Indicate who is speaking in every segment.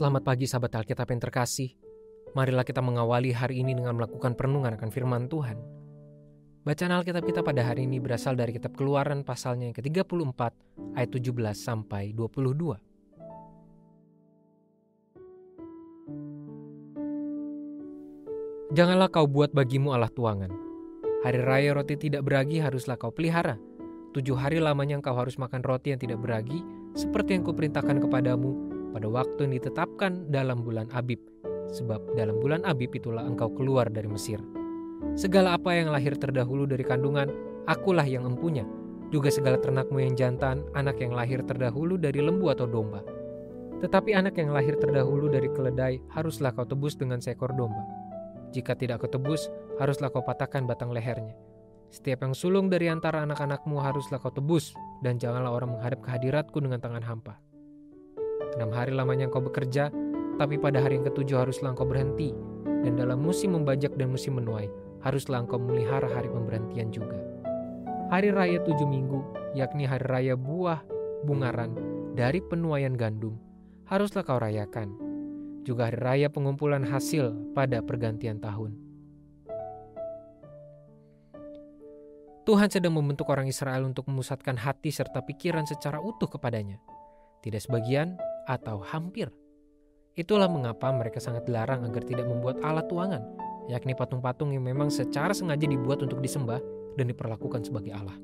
Speaker 1: Selamat pagi sahabat Alkitab yang terkasih. Marilah kita mengawali hari ini dengan melakukan perenungan akan firman Tuhan. Bacaan Alkitab kita pada hari ini berasal dari kitab Keluaran pasalnya yang ke-34 ayat 17 sampai 22. Janganlah kau buat bagimu Allah tuangan. Hari raya roti tidak beragi haruslah kau pelihara. Tujuh hari lamanya engkau harus makan roti yang tidak beragi, seperti yang kuperintahkan kepadamu pada waktu yang ditetapkan dalam bulan Abib. Sebab dalam bulan Abib itulah engkau keluar dari Mesir. Segala apa yang lahir terdahulu dari kandungan, akulah yang empunya. Juga segala ternakmu yang jantan, anak yang lahir terdahulu dari lembu atau domba. Tetapi anak yang lahir terdahulu dari keledai haruslah kau tebus dengan seekor domba. Jika tidak kau tebus, haruslah kau patahkan batang lehernya. Setiap yang sulung dari antara anak-anakmu haruslah kau tebus, dan janganlah orang menghadap kehadiratku dengan tangan hampa. Enam hari lamanya engkau bekerja, tapi pada hari yang ketujuh haruslah engkau berhenti, dan dalam musim membajak dan musim menuai, haruslah engkau memelihara hari pemberhentian juga. Hari raya tujuh minggu, yakni hari raya buah bungaran dari penuaian gandum, haruslah kau rayakan. Juga hari raya pengumpulan hasil pada pergantian tahun Tuhan sedang membentuk orang Israel untuk memusatkan hati serta pikiran secara utuh kepadanya, tidak sebagian atau hampir. Itulah mengapa mereka sangat dilarang agar tidak membuat alat tuangan, yakni patung-patung yang memang secara sengaja dibuat untuk disembah dan diperlakukan sebagai Allah.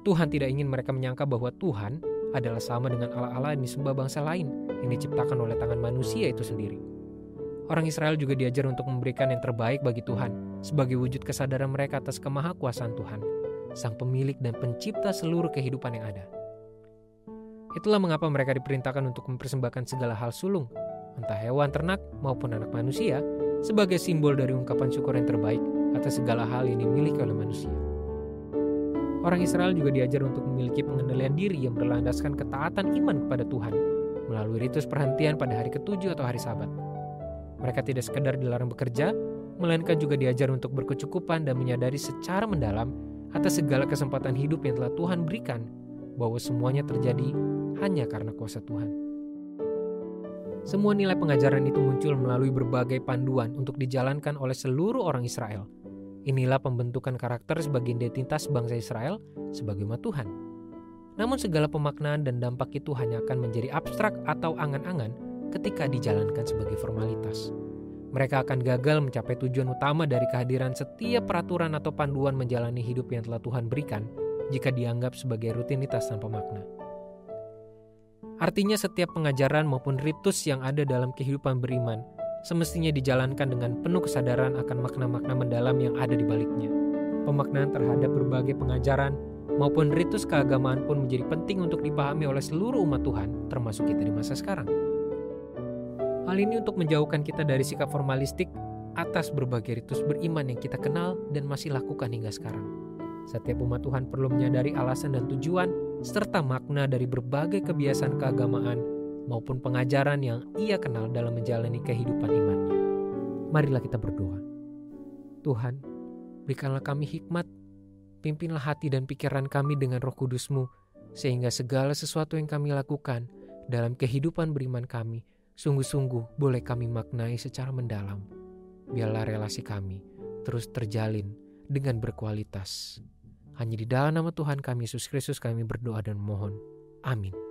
Speaker 1: Tuhan tidak ingin mereka menyangka bahwa Tuhan adalah sama dengan Allah-Allah yang disembah bangsa lain yang diciptakan oleh tangan manusia itu sendiri. Orang Israel juga diajar untuk memberikan yang terbaik bagi Tuhan, sebagai wujud kesadaran mereka atas kemahakuasaan Tuhan, Sang Pemilik dan Pencipta seluruh kehidupan yang ada. Itulah mengapa mereka diperintahkan untuk mempersembahkan segala hal sulung, entah hewan ternak maupun anak manusia, sebagai simbol dari ungkapan syukur yang terbaik atas segala hal yang dimiliki oleh manusia. Orang Israel juga diajar untuk memiliki pengendalian diri yang berlandaskan ketaatan iman kepada Tuhan melalui ritus perhentian pada hari ketujuh atau hari sabat. Mereka tidak sekedar dilarang bekerja, melainkan juga diajar untuk berkecukupan dan menyadari secara mendalam atas segala kesempatan hidup yang telah Tuhan berikan, bahwa semuanya terjadi hanya karena kuasa Tuhan. Semua nilai pengajaran itu muncul melalui berbagai panduan untuk dijalankan oleh seluruh orang Israel. Inilah pembentukan karakter sebagai identitas bangsa Israel sebagai umat Tuhan. Namun segala pemaknaan dan dampak itu hanya akan menjadi abstrak atau angan-angan ketika dijalankan sebagai formalitas. Mereka akan gagal mencapai tujuan utama dari kehadiran setiap peraturan atau panduan menjalani hidup yang telah Tuhan berikan jika dianggap sebagai rutinitas tanpa makna. Artinya setiap pengajaran maupun ritus yang ada dalam kehidupan beriman semestinya dijalankan dengan penuh kesadaran akan makna-makna mendalam yang ada di baliknya. Pemaknaan terhadap berbagai pengajaran maupun ritus keagamaan pun menjadi penting untuk dipahami oleh seluruh umat Tuhan, termasuk kita di masa sekarang. Hal ini untuk menjauhkan kita dari sikap formalistik atas berbagai ritus beriman yang kita kenal dan masih lakukan hingga sekarang. Setiap umat Tuhan perlu menyadari alasan dan tujuan serta makna dari berbagai kebiasaan keagamaan maupun pengajaran yang ia kenal dalam menjalani kehidupan imannya. Marilah kita berdoa. Tuhan, berikanlah kami hikmat, pimpinlah hati dan pikiran kami dengan roh kudusmu, sehingga segala sesuatu yang kami lakukan dalam kehidupan beriman kami Sungguh-sungguh boleh kami maknai secara mendalam. Biarlah relasi kami terus terjalin dengan berkualitas. Hanya di dalam nama Tuhan kami Yesus Kristus kami berdoa dan mohon. Amin.